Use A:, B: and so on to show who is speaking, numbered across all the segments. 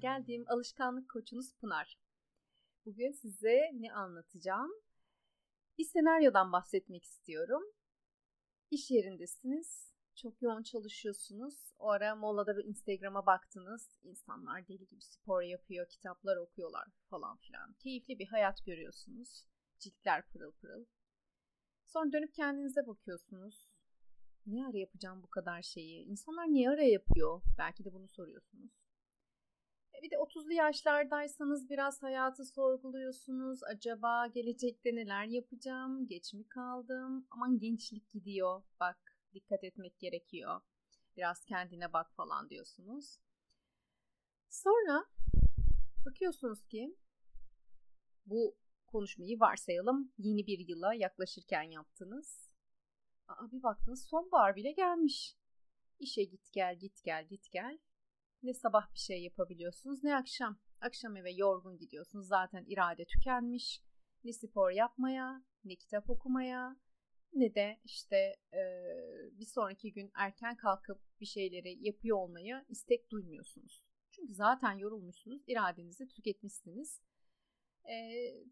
A: geldim. Alışkanlık koçunuz Pınar. Bugün size ne anlatacağım? Bir senaryodan bahsetmek istiyorum. İş yerindesiniz. Çok yoğun çalışıyorsunuz. O ara molada bir Instagram'a baktınız. İnsanlar deli gibi spor yapıyor, kitaplar okuyorlar falan filan. Keyifli bir hayat görüyorsunuz. Ciltler pırıl pırıl. Sonra dönüp kendinize bakıyorsunuz. Ne ara yapacağım bu kadar şeyi? İnsanlar niye ara yapıyor? Belki de bunu soruyorsunuz. E, bir de 30'lu yaşlardaysanız biraz hayatı sorguluyorsunuz. Acaba gelecekte neler yapacağım? Geç mi kaldım? Aman gençlik gidiyor. Bak dikkat etmek gerekiyor. Biraz kendine bak falan diyorsunuz. Sonra bakıyorsunuz ki bu konuşmayı varsayalım yeni bir yıla yaklaşırken yaptınız. Aa, bir baktınız sonbahar bile gelmiş. İşe git gel git gel git gel. Ne sabah bir şey yapabiliyorsunuz ne akşam. Akşam eve yorgun gidiyorsunuz. Zaten irade tükenmiş. Ne spor yapmaya, ne kitap okumaya, ne de işte e, bir sonraki gün erken kalkıp bir şeyleri yapıyor olmaya istek duymuyorsunuz. Çünkü zaten yorulmuşsunuz, iradenizi tüketmişsiniz. E,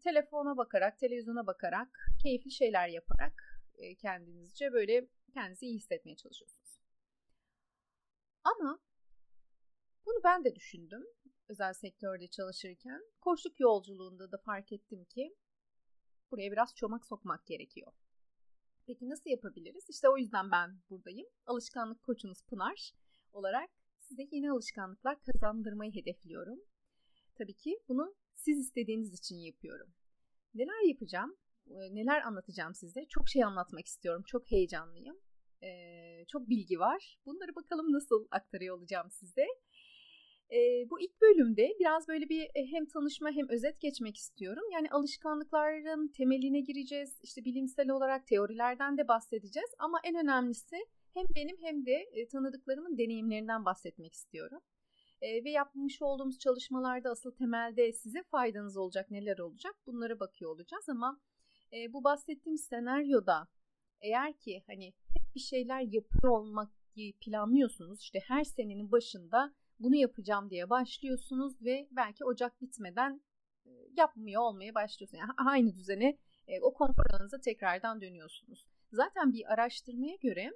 A: telefona bakarak, televizyona bakarak, keyifli şeyler yaparak e, kendinizce böyle kendinizi iyi hissetmeye çalışıyorsunuz. Ama bunu ben de düşündüm özel sektörde çalışırken. Koşluk yolculuğunda da fark ettim ki buraya biraz çomak sokmak gerekiyor. Peki nasıl yapabiliriz? İşte o yüzden ben buradayım. Alışkanlık koçunuz Pınar olarak size yeni alışkanlıklar kazandırmayı hedefliyorum. Tabii ki bunu siz istediğiniz için yapıyorum. Neler yapacağım? Neler anlatacağım size? Çok şey anlatmak istiyorum. Çok heyecanlıyım. Ee, çok bilgi var. Bunları bakalım nasıl aktarıyor olacağım size. E, bu ilk bölümde biraz böyle bir e, hem tanışma hem özet geçmek istiyorum. Yani alışkanlıkların temeline gireceğiz. İşte bilimsel olarak teorilerden de bahsedeceğiz. Ama en önemlisi hem benim hem de e, tanıdıklarımın deneyimlerinden bahsetmek istiyorum. E, ve yapmış olduğumuz çalışmalarda asıl temelde size faydanız olacak neler olacak bunlara bakıyor olacağız. Ama e, bu bahsettiğim senaryoda eğer ki hani hep bir şeyler yapıyor olmak planlıyorsunuz işte her senenin başında bunu yapacağım diye başlıyorsunuz ve belki Ocak bitmeden yapmıyor olmaya başlıyorsunuz. Yani aynı düzene o konfor tekrardan dönüyorsunuz. Zaten bir araştırmaya göre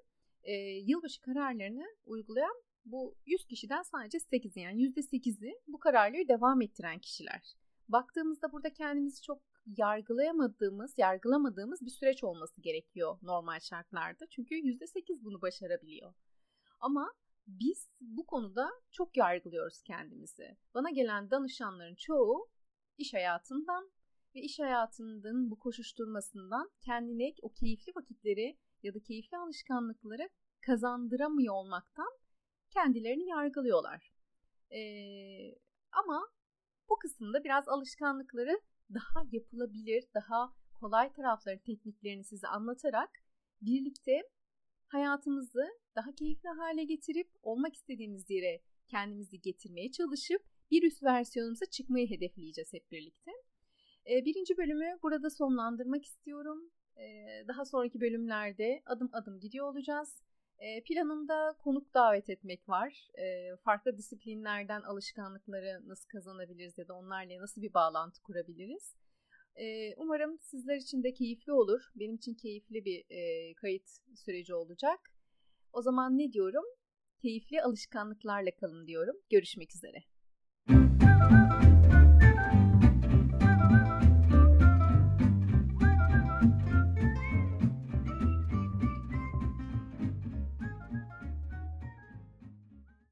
A: yılbaşı kararlarını uygulayan bu 100 kişiden sadece 8'i yani %8'i bu kararları devam ettiren kişiler. Baktığımızda burada kendimizi çok yargılayamadığımız, yargılamadığımız bir süreç olması gerekiyor normal şartlarda. Çünkü %8 bunu başarabiliyor. Ama biz bu konuda çok yargılıyoruz kendimizi. Bana gelen danışanların çoğu iş hayatından ve iş hayatının bu koşuşturmasından kendine o keyifli vakitleri ya da keyifli alışkanlıkları kazandıramıyor olmaktan kendilerini yargılıyorlar. Ee, ama bu kısımda biraz alışkanlıkları daha yapılabilir, daha kolay tarafları, tekniklerini size anlatarak birlikte hayatımızı daha keyifli hale getirip olmak istediğimiz yere kendimizi getirmeye çalışıp bir üst versiyonumuza çıkmayı hedefleyeceğiz hep birlikte. Birinci bölümü burada sonlandırmak istiyorum. Daha sonraki bölümlerde adım adım gidiyor olacağız. Planımda konuk davet etmek var. Farklı disiplinlerden alışkanlıkları nasıl kazanabiliriz ya da onlarla nasıl bir bağlantı kurabiliriz. Umarım sizler için de keyifli olur. Benim için keyifli bir kayıt süreci olacak. O zaman ne diyorum? Keyifli alışkanlıklarla kalın diyorum. Görüşmek üzere. Müzik